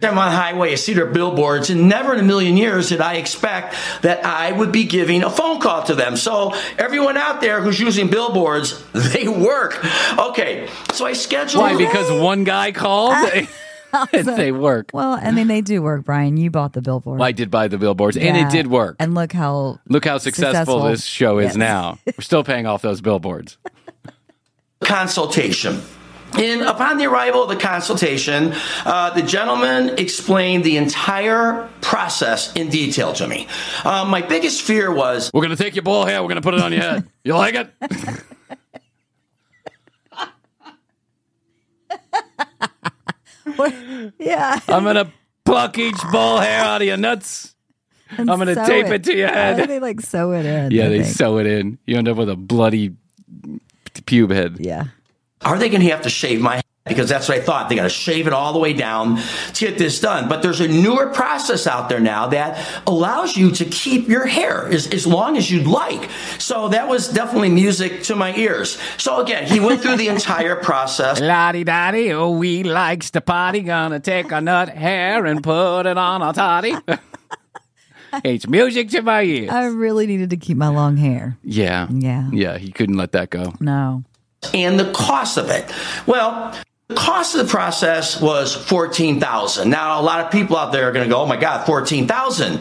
Time I'm on the highway, I see their billboards, and never in a million years did I expect that I would be giving a phone call to them. So everyone out there who's using billboards, they work. Okay, so I scheduled. Why? Because one guy called. and they work. Well, I mean, they do work, Bryan. You bought the billboard. Well, I did buy the billboards, and it did work. And look how Look how successful, Successful. this show is Yes. now. We're still paying off those billboards. consultation. And upon the arrival of the consultation, uh, the gentleman explained the entire process in detail to me. Uh, my biggest fear was We're going to take your ball hair. We're going to put it on your head. You like it? yeah. I'm going to pluck each ball hair out of your nuts. and I'm gonna tape it to your I head. think they like sew it in. Yeah, I they think. sew it in. You end up with a bloody pube head. Yeah. Are they going to have to shave my head? Because that's what I thought. They got to shave it all the way down to get this done. But there's a newer process out there now that allows you to keep your hair as, as long as you'd like. So that was definitely music to my ears. So again, he went through the entire process. Lottie dottie, oh, we likes to party. Gonna take a nut hair and put it on a toddy. it's music to my ears. I really needed to keep my long hair. yeah. Yeah. Yeah, he couldn't let that go. No. And the cost of it. Well, the cost of the process was fourteen thousand. Now, a lot of people out there are going to go, "Oh my God, fourteen thousand!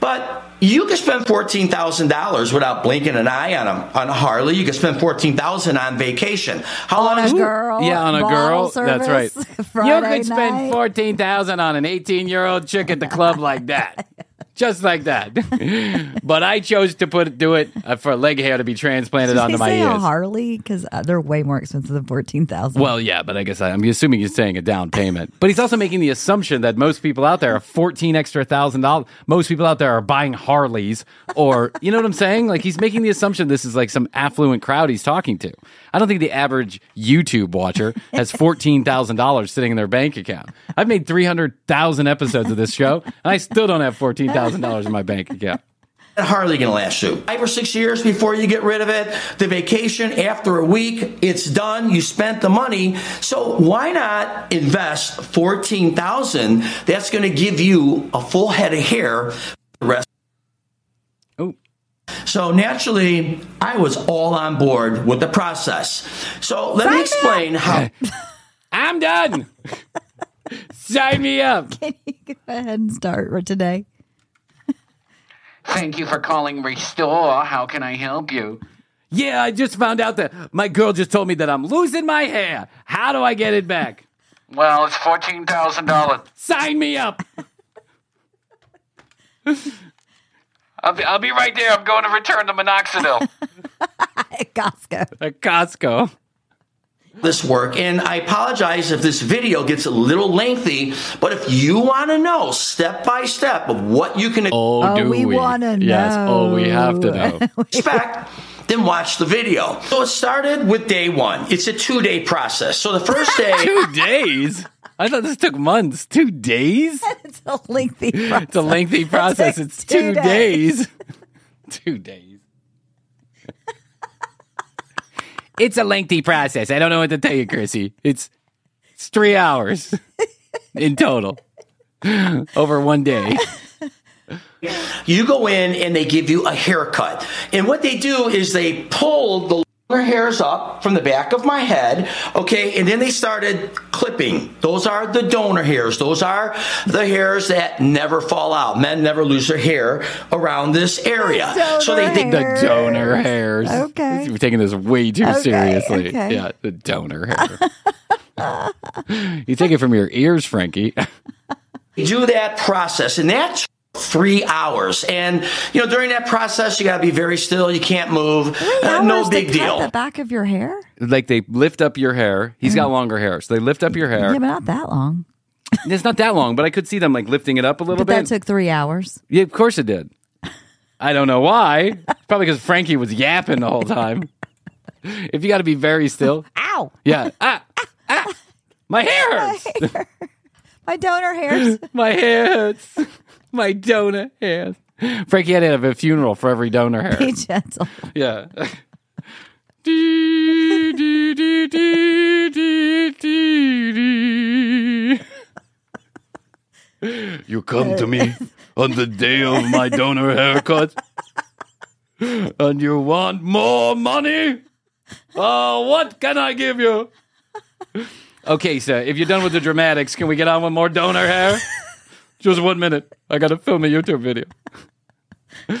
But you can spend fourteen thousand dollars without blinking an eye on a on a Harley. You can spend fourteen thousand on vacation. How long On is a girl. Yeah, on a girl. That's right. service, you could spend night. fourteen thousand on an eighteen-year-old chick at the club like that, just like that. but I chose to put do it uh, for leg hair to be transplanted onto my say a ears. Harley? Because uh, they're way more expensive than fourteen thousand. Well, yeah, but I guess I, I'm assuming he's saying a down payment. But he's also making the assumption that most people out there are fourteen extra thousand dollars. Most people out there are buying Harleys, or you know what I'm saying? Like he's making the assumption this is like some affluent crowd he's talking to. I don't think the average YouTube watcher has fourteen thousand dollars sitting in their bank account. I've made three hundred thousand episodes of this show, and I still don't have fourteen thousand dollars in my bank account. Harley going to last you? Five or six years before you get rid of it. The vacation after a week, it's done. You spent the money, so why not invest fourteen thousand? That's going to give you a full head of hair. The rest. So naturally, I was all on board with the process. So let me explain how. I'm done. Sign me up. Can you go ahead and start for today? Thank you for calling Restore. How can I help you? Yeah, I just found out that my girl just told me that I'm losing my hair. How do I get it back? Well, it's fourteen thousand dollars. Sign me up. I'll be, I'll be right there. I'm going to return the minoxidil. At Costco. At Costco. this work and i apologize if this video gets a little lengthy but if you want to know step by step of what you can Oh, Oh, do we we? wanna Yes. Oh, we have to know. know. expect then watch the video so it started with day one it's a two day process so the first day Two days. I thought this took months. Two days? it's a lengthy process. It's a lengthy process. takes It's two two days. two days. it's a lengthy process. I don't know what to tell you, Krissy. It's it's three hours in total over one day. You go in and they give you a haircut. And what they do is they pull the longer hairs up from the back of my head, okay, and then they started clipping. Those are the donor hairs. Those are the hairs that never fall out. Men never lose their hair around this area. so they think The donor hairs. Okay. You're taking this way too Okay, seriously. okay. Yeah, the donor hair. you take it from your ears, Frankie. do that process, and that's three hours. And you know, during that process, you got to be very still. You can't move. Uh, no Hours to big cut deal. The back of your hair? like they lift up your hair. He's got longer hair, so they lift up your hair. Mm. Yeah, but not that long. It's not that long, but I could see them like lifting it up a little bit. But that took three hours. yeah, of course it did. I don't know why. Probably because Frankie was yapping the whole time. if you got to be very still, Ow! yeah. Ah, ah, my hair hurts. My donor hairs. My hair hurts. My donor hairs. Frankie had to have a funeral for every donor hair. Be gentle. Yeah. Dee, dee, dee, dee, dee, dee, dee. You come to me on the day of my donor haircut and you want more money? Oh, what can I give you? Okay, sir, if you're done with the dramatics, can we get on with more donor hair? Just one minute. I got to film a YouTube video.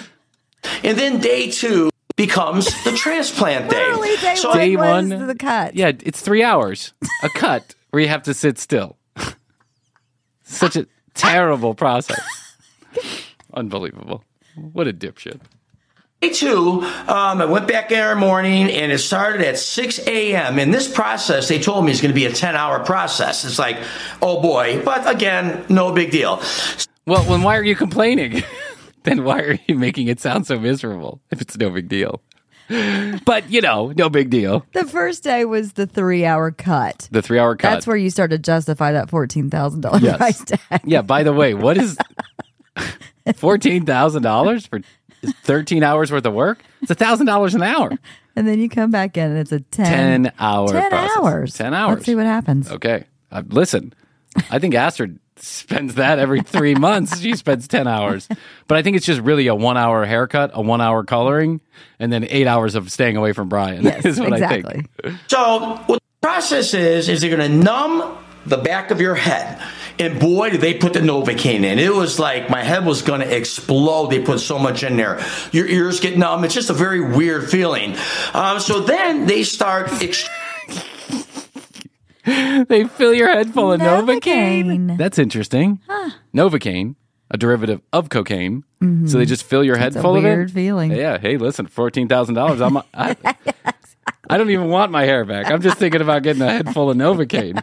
And then day two becomes the transplant day. Literally, day So one Day one- the cut. Yeah, it's three hours. A cut where you have to sit still. Such a terrible process. Unbelievable. What a dipshit. Day two, um, I went back in the morning and it started at 6 a.m. And this process, they told me, is going to be a 10 hour process. It's like, oh boy. But again, no big deal. Well, then why are you complaining? then why are you making it sound so miserable if it's no big deal? But, you know, no big deal. The first day was the three hour cut. The three hour cut. That's where you start to justify that $14,000 Yes. price tag. Yeah, by the way, what is $14,000 for 13 hours worth of work? It's a $1,000 an hour. And then you come back in and it's a 10, 10 hour 10 process. hours. 10 hours. Let's see what happens. Okay. Uh, listen, I think Astrid spends that every three months. She spends 10 hours. But I think it's just really a one hour haircut, a one hour coloring, and then eight hours of staying away from Bryan. Yes, is what I exactly. think. So what the process is, is they're going to numb the back of your head. And boy, did they put the Novocaine in. It was like my head was going to explode. They put so much in there. Your ears get numb. It's just a very weird feeling. Um, so then they start. Ext- They fill your head full of Novocaine. Novocaine. That's interesting. Novocaine, a derivative of cocaine. Mm-hmm. So they just fill your head It's a full of it. weird feeling. Yeah. Hey, listen, $14,000. I'm, I, I don't even want my hair back. I'm just thinking about getting a head full of Novocaine.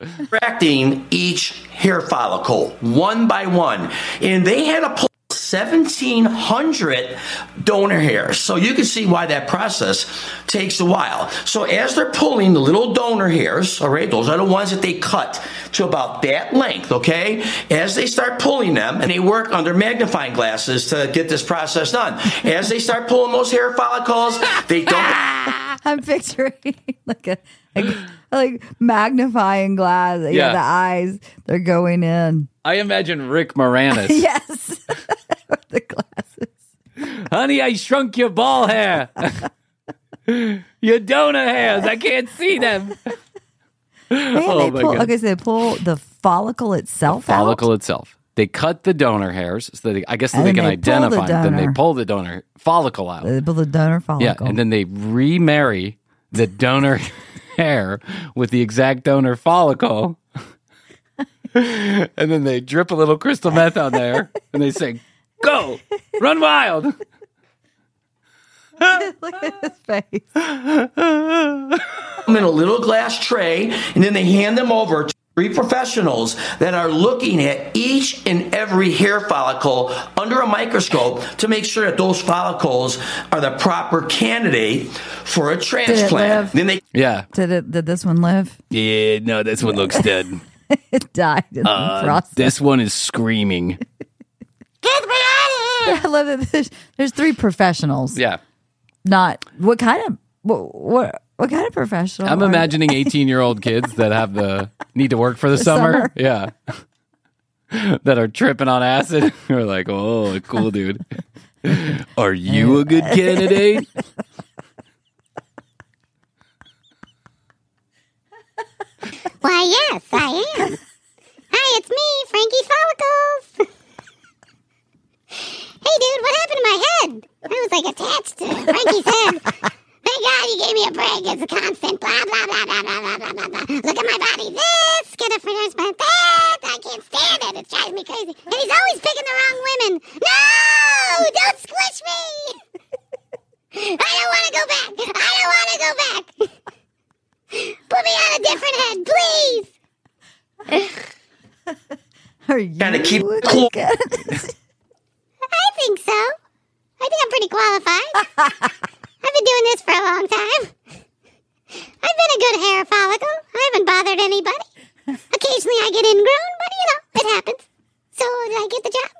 extracting each hair follicle one by one. And they had to pull 1,700 donor hairs. So you can see why that process takes a while. So as they're pulling the little donor hairs, all right, those are the ones that they cut to about that length, okay? As they start pulling them, and they work under magnifying glasses to get this process done. As they start pulling those hair follicles, they don't. I'm picturing like a like, like magnifying glass. Yeah. Yeah. the eyes they're going in. I imagine Rick Moranis. Yes, With the glasses. Honey, I shrunk your ball hair. your donor hairs. I can't see them. Man, Oh they pull, God. okay, so they pull the follicle itself Follicle out. itself. They cut the donor hairs so that they, I guess so they can they pull the identify. them. Then they pull the donor follicle out. They pull the donor follicle. Yeah, and then they remarry the donor hair with the exact donor follicle. and then they drip a little crystal meth on there and they say, Go! Run wild! Look at his face. I'm in a little glass tray, and then they hand them over to three professionals that are looking at each and every hair follicle under a microscope to make sure that those follicles are the proper candidate for a transplant. live? Then they Yeah. Did it? Did this one live? Yeah, no, this one looks dead. it died in the Uh, process. this one is screaming. I love that there's, there's three professionals. Yeah. Not what kind of what what, what kind of professional? I'm are- imagining 18 year old kids that have the need to work for the, summer. summer. Yeah. that are tripping on acid. We're like, oh, cool, dude. Are you a good candidate? Why, yes, I am. Hi, it's me, Frankie Follicles hey, dude, what happened to my head? I was like attached to Frankie's head. Thank God you gave me a break. It's a constant blah, blah, blah, blah, blah, blah, blah, blah. Look at my body. This, get a freelance by that. I can't stand it. It drives me crazy. And he's always picking the wrong women. No! Don't squish me! I don't want to go back. I don't want to go back. Put me on a different head, please. Are you gotta keep cool? I think so. I think I'm pretty qualified. I've been doing this for a long time. I've been a good hair follicle. I haven't bothered anybody. Occasionally I get ingrown, but you know, it happens. So did I get the job?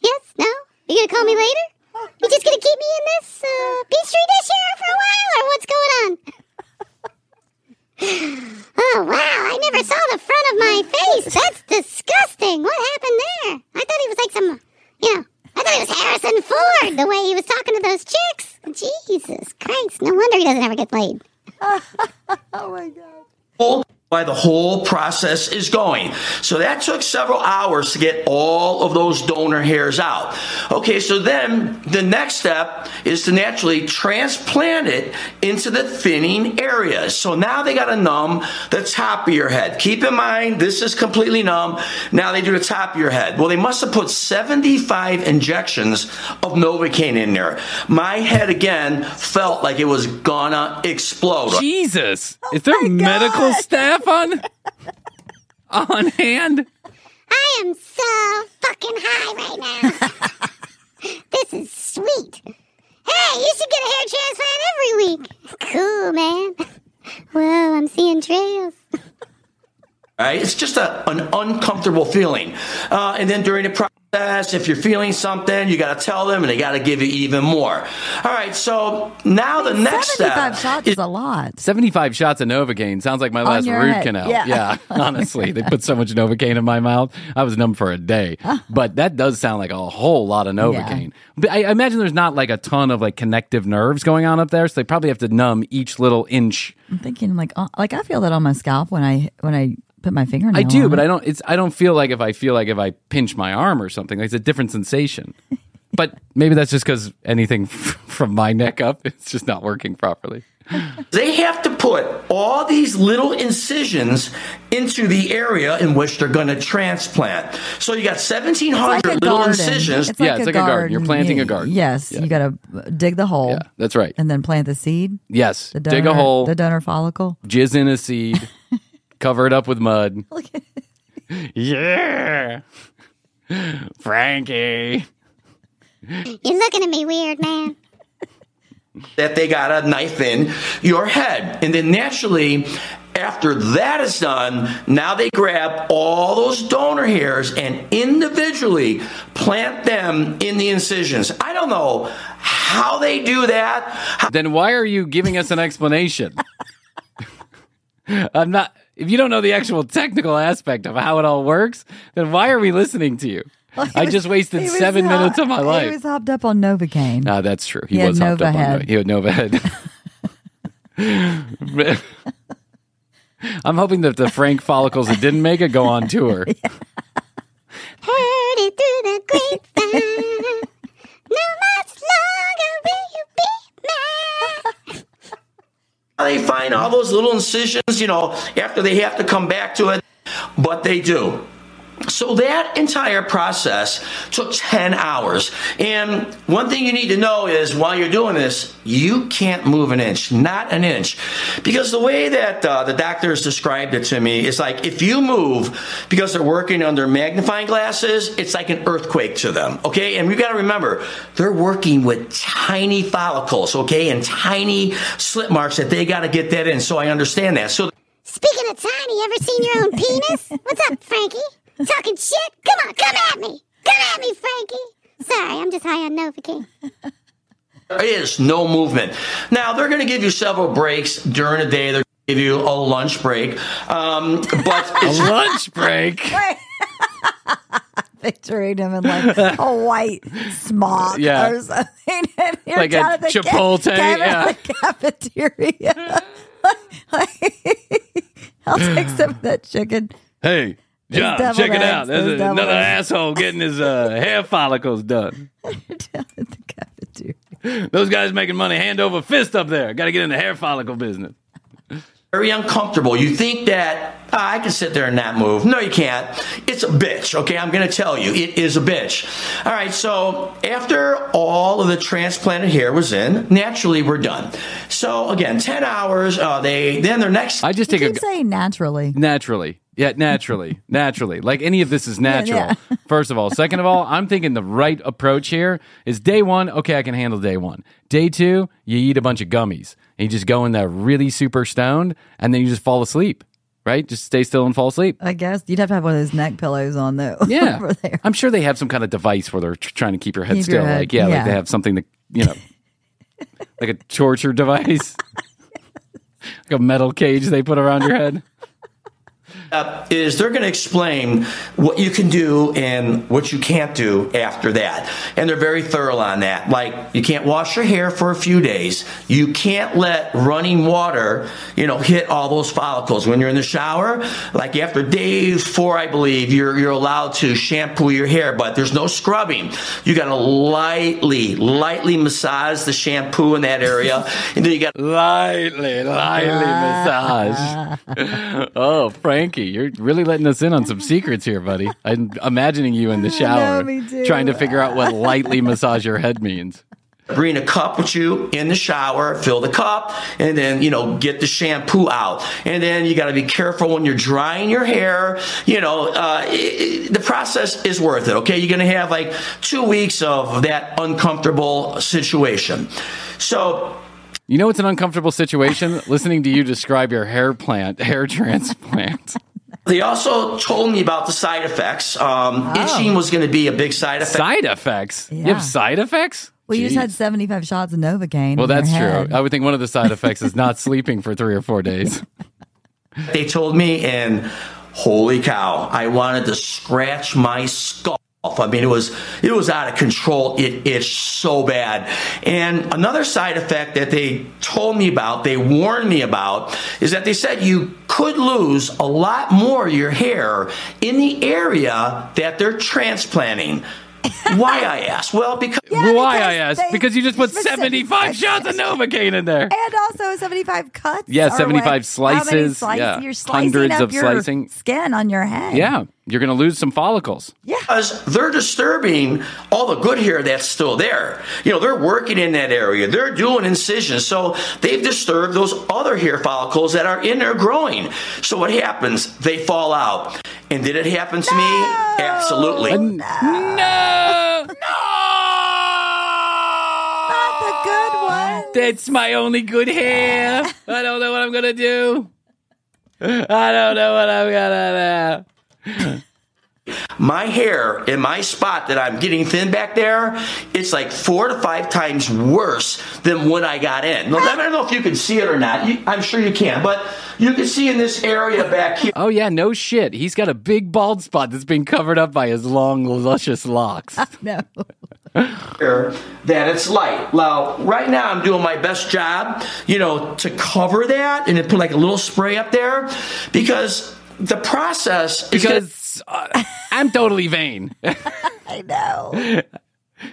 Yes? No? You gonna call me later? You just gonna keep me in this uh, petri dish here for a while, or what's going on? Oh wow, I never saw the front of my face. That's disgusting. What happened there? I thought he was like some, you know, I thought he was Harrison Ford the way he was talking to those chicks. Jesus Christ, no wonder he doesn't ever get laid. oh my god. whole- why the whole process is going. So that took several hours to get all of those donor hairs out. Okay, so then the next step is to naturally transplant it into the thinning areas. So now they got to numb the top of your head. Keep in mind, this is completely numb. Now they do the top of your head. Well, they must have put 75 injections of Novocaine in there. My head again felt like it was gonna explode. Jesus. Oh is there medical staff on on hand? I am so fucking high right now. this is sweet. Hey, you should get a hair transplant every week. Cool, man. Whoa, I'm seeing trails. Right? It's just a, an uncomfortable feeling. Uh, and then during the process, if you're feeling something, you got to tell them and they got to give you even more. All right, so now the next step. 75 shots is a lot. 75 shots of Novocaine sounds like my On last your root head, canal. yeah. honestly, they put so much Novocaine in my mouth. I was numb for a day. But that does sound like a whole lot of Novocaine. But I, I imagine there's not like a ton of like connective nerves going on up there, so they probably have to numb each little inch. I'm thinking like uh, like I feel that on my scalp when I when I put my fingernail. I do, on but it. I don't. It's I don't feel like if I feel like if I pinch my arm or something, like it's a different sensation. but maybe that's just because anything from my neck up, it's just not working properly. They have to put all these little incisions into the area in which they're going to transplant. So you got 1,700 like little garden. incisions. It's Yeah, it's like a garden. You're planting a garden. Yes, Yeah. you got to uh, dig the hole. Yeah, that's right. And then plant the seed. Yes, The donor, dig a hole, The donor follicle. jizz in a seed, cover it up with mud. yeah, Frankie. You're looking at me weird, man. that they got a knife in your head. And then naturally, after that is done, now they grab all those donor hairs and individually plant them in the incisions. I don't know how they do that. Then why are you giving us an explanation? I'm not. If you don't know the actual technical aspect of how it all works, then why are we listening to you? I just wasted was seven hop- minutes of my life. He life. was hopped up on Novocaine. Ah, that's true. He, He was hopped up on Nova. He had Nova head. I'm hoping that the Frank follicles that didn't make it go on tour. Heard it through the grapevine. No much longer will you be mine. They find all those little incisions, you know, after they have to come back to it, but they do. So that entire process took 10 hours. And one thing you need to know is while you're doing this, you can't move an inch, not an inch. Because the way that uh, the doctors described it to me is like if you move because they're working under magnifying glasses, it's like an earthquake to them. Okay. And we've got to remember, they're working with tiny follicles, okay, and tiny slit marks that they got to get that in. So I understand that. So Speaking of tiny, ever seen your own penis? What's up, Frankie? Talking shit? Come on, come at me. Come at me, Frankie. Sorry, I'm just high on Novocaine. There is no movement. Now they're going to give you several breaks during the day. They're going to give you a lunch break, um, but A lunch break. They Picturing him in like a white smock Yeah. or something. And you're Like a down at the ca- Chipotle, down yeah. at the cafeteria. I'll take some of that chicken. Hey, Those John, check it eggs, out. There's those deviled another eggs. asshole getting his uh, hair follicles done. down at the cafeteria. Those guys making money hand over fist up there. Got to get in the hair follicle business. very uncomfortable. You think that "Ah, I can sit there and not move. No, you can't. It's a bitch, okay? I'm going to tell you, it is a bitch. All right, so after all of the transplanted hair was in, naturally we're done. So again, 10 hours, uh, they then their next I just You take a keep saying naturally. naturally. Yeah, naturally, naturally. Like any of this is natural. yeah. First of all, second of all, I'm thinking the right approach here is day one. Okay, I can handle day one. Day two, you eat a bunch of gummies and you just go in there really super stoned, and then you just fall asleep. Right? Just stay still and fall asleep. I guess you'd have to have one of those neck pillows on though. Yeah. I'm sure they have some kind of device where they're tr- trying to keep your head Keep still. your head- like yeah, like they have something that you know, like a torture device, like a metal cage they put around your head. Uh, is they're going to explain what you can do and what you can't do after that. And they're very thorough on that. Like, you can't wash your hair for a few days. You can't let running water, you know, hit all those follicles. When you're in the shower, like after day four, I believe, you're, you're allowed to shampoo your hair, but there's no scrubbing. You got to lightly, lightly massage the shampoo in that area. And then you got Lightly, lightly massage. oh, Frankie, you're really letting us in on some secrets here, buddy. I'm imagining you in the shower me too. trying to figure out what lightly massage your head means. bring a cup with you in the shower, fill the cup, and then, you know, get the shampoo out. And then you got to be careful when you're drying your hair. You know, uh, i- i- the process is worth it, okay? You're going to have like two weeks of that uncomfortable situation. So, You know, it's an uncomfortable situation listening to you describe your hair plant, hair transplant. They also told me about the side effects. Um, Itching was going to be a big side effect. Side effects? You have side effects? Well, you just had 75 shots of Novocaine. Well, in your that's head. true. I would think one of the side effects is not sleeping for three or four days. they told me, and holy cow, I wanted to scratch my skull. Off. I mean, it was it was out of control. It itched so bad. And another side effect that they told me about, they warned me about, is that they said you could lose a lot more of your hair in the area that they're transplanting. Why I asked? Well, because Why, I because asked? they- because you just put 75 shots of Novocaine in there. And also 75 cuts. Yeah, 75 what- how many slices, slices? yeah. You're slicing Hundreds up of your slicing. skin on your head. Yeah, you're going to lose some follicles. because they're disturbing all the good hair that's still there. You know, they're working in that area. They're doing incisions. So they've disturbed those other hair follicles that are in there growing. So what happens? They fall out. And did it happen to me? Absolutely. No. No! Not the good one. That's my only good hair. I don't know what I'm going to do. I don't know what I'm going to do. My hair in my spot that I'm getting thin back there, it's like four to five times worse than when I got in. Now, I don't know if you can see it or not. You, I'm sure you can, but you can see in this area back here. Oh, yeah, no shit. He's got a big bald spot that's been covered up by his long, luscious locks. No. here that it's light. Now, right now, I'm doing my best job, you know, to cover that and to put like a little spray up there because the process is gonna- Because uh, I'm totally vain. I know.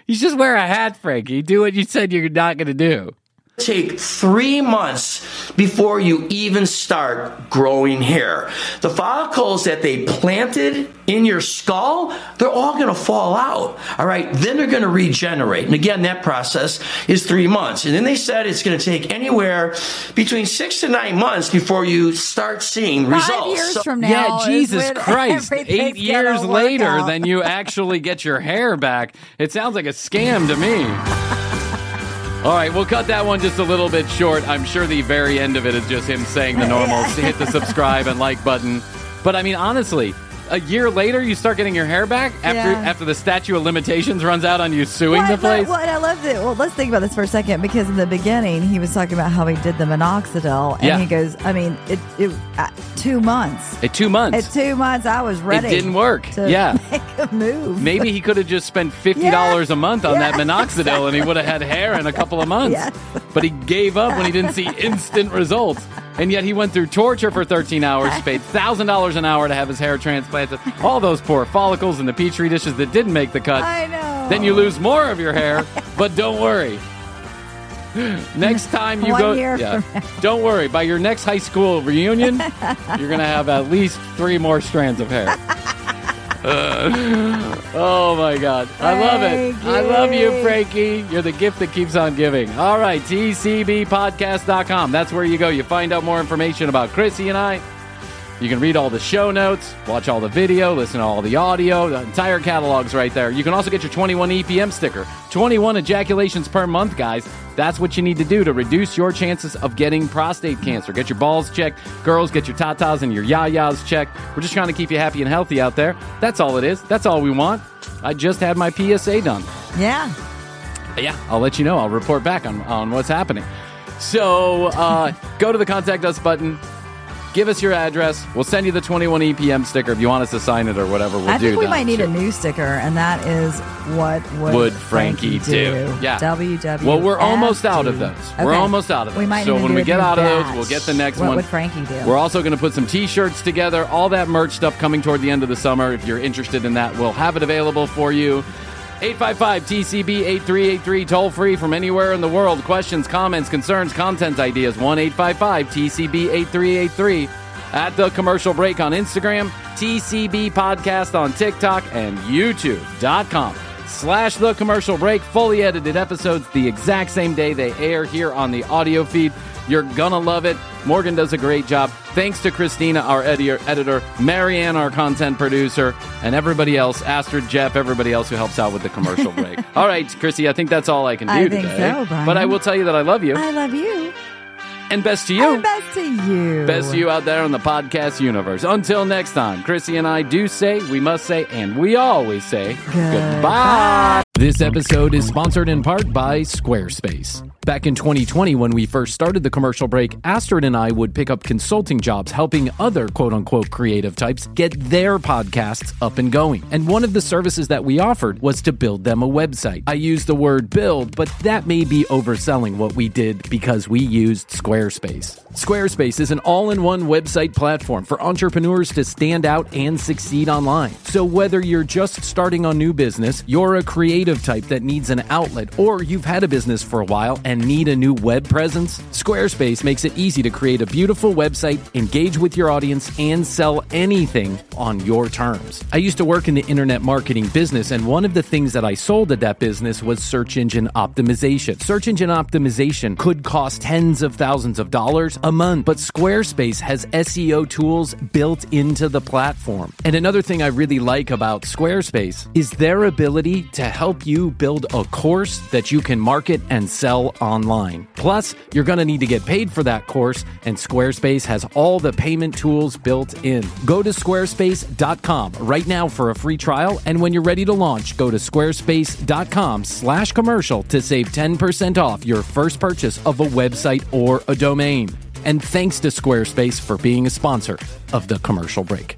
you just wear a hat, Frankie. Do what you said you're not going to do. Take three months before you even start growing hair. The follicles that they planted in your skull, they're all going to fall out. All right. Then they're going to regenerate. And again, that process is three months. And then they said it's going to take anywhere between six to nine months before you start seeing Five results. years So- from now, Yeah, Jesus Christ. Eight years later, out. then you actually get your hair back. It sounds like a scam to me. All right, we'll cut that one just a little bit short. I'm sure the very end of it is just him saying the normal hit the subscribe and like button. But I mean, honestly, a year later, you start getting your hair back after Yeah. after the statute of limitations runs out on you suing Well, the place. well, and I loved it. Well, let's think about this for a second because in the beginning he was talking about how he did the minoxidil, and Yeah. he goes, "I mean, it, it uh, two months. At two months, At two months, I was ready. It didn't work. To Yeah. make a move. Maybe he could have just spent fifty dollars a month on that Yeah, minoxidil, and he would have had hair in a couple of months. Yes. But he gave up when he didn't see instant results, and yet he went through torture for thirteen hours, paid thousand dollars an hour to have his hair transplanted. All those poor follicles in the petri dishes that didn't make the cut. I know. Then you lose more of your hair, but don't worry. Next time you One go, yeah, don't worry. By your next high school reunion, you're gonna have at least three more strands of hair. Uh, oh my God. I love it. I love you, Frankie. You're the gift that keeps on giving. All right, tcbpodcast.com. That's where you go. You find out more information about Krissy and I. You can read all the show notes, watch all the video, listen to all the audio. The entire catalog's right there. You can also get your 21 EPM sticker. 21 ejaculations per month, guys. That's what you need to do to reduce your chances of getting prostate cancer. Get your balls checked. Girls, get your tatas and your yayas checked. We're just trying to keep you happy and healthy out there. That's all it is. That's all we want. I just had my PSA done. Yeah. Yeah, I'll let you know. I'll report back on, on what's happening. So uh, go to the contact us button. Give us your address. We'll send you the 21 EPM sticker if you want us to sign it or whatever. We'll I do think we that. might need a new sticker, and that is what would, Would Frankie do? Yeah. WW. Well, we're almost out of those. We're almost out of those. We might so when we get out of those, we'll get the next what one. would Frankie do? We're also going to put some T-shirts together. All that merch stuff coming toward the end of the summer. If you're interested in that, we'll have it available for you. 855-TCB-8383, toll free from anywhere in the world. Questions, comments, concerns, content ideas, 1-855-TCB-8383. At The Commercial Break on Instagram, TCB Podcast on TikTok, and YouTube.com slash The Commercial Break. Fully edited episodes the exact same day they air here on the audio feed. You're gonna love it. Morgan does a great job. Thanks to Christina, our editor, editor, Marianne, our content producer, and everybody else, Astrid, Jeff, everybody else who helps out with the commercial break. all right, Krissy, I think that's all I can do I think today. so, Bryan. But I will tell you that I love you. I love you. and best to you. And best to you. Best to you out there in the podcast universe. Until next time, Krissy and I do say, we must say, and we always say goodbye. This episode is sponsored in part by Squarespace. Back in 2020, when we first started the commercial break, Astrid and I would pick up consulting jobs helping other quote unquote creative types get their podcasts up and going. And one of the services that we offered was to build them a website. I use the word build, but that may be overselling what we did because we used Squarespace. Squarespace is an all in one website platform for entrepreneurs to stand out and succeed online. So, whether you're just starting a new business, you're a creative type that needs an outlet, or you've had a business for a while and need a new web presence, Squarespace makes it easy to create a beautiful website, engage with your audience, and sell anything on your terms. I used to work in the internet marketing business, and one of the things that I sold at that business was search engine optimization. Search engine optimization could cost tens of thousands of dollars a month, but Squarespace has SEO tools built into the platform. And another thing I really like about Squarespace is their ability to help you build a course that you can market and sell online. Plus, you're going to need to get paid for that course, and Squarespace has all the payment tools built in. Go to squarespace.com right now for a free trial, and when you're ready to launch, go to squarespace.com slash commercial to save 10% off your first purchase of a website or a domain. And thanks to Squarespace for being a sponsor of the commercial break.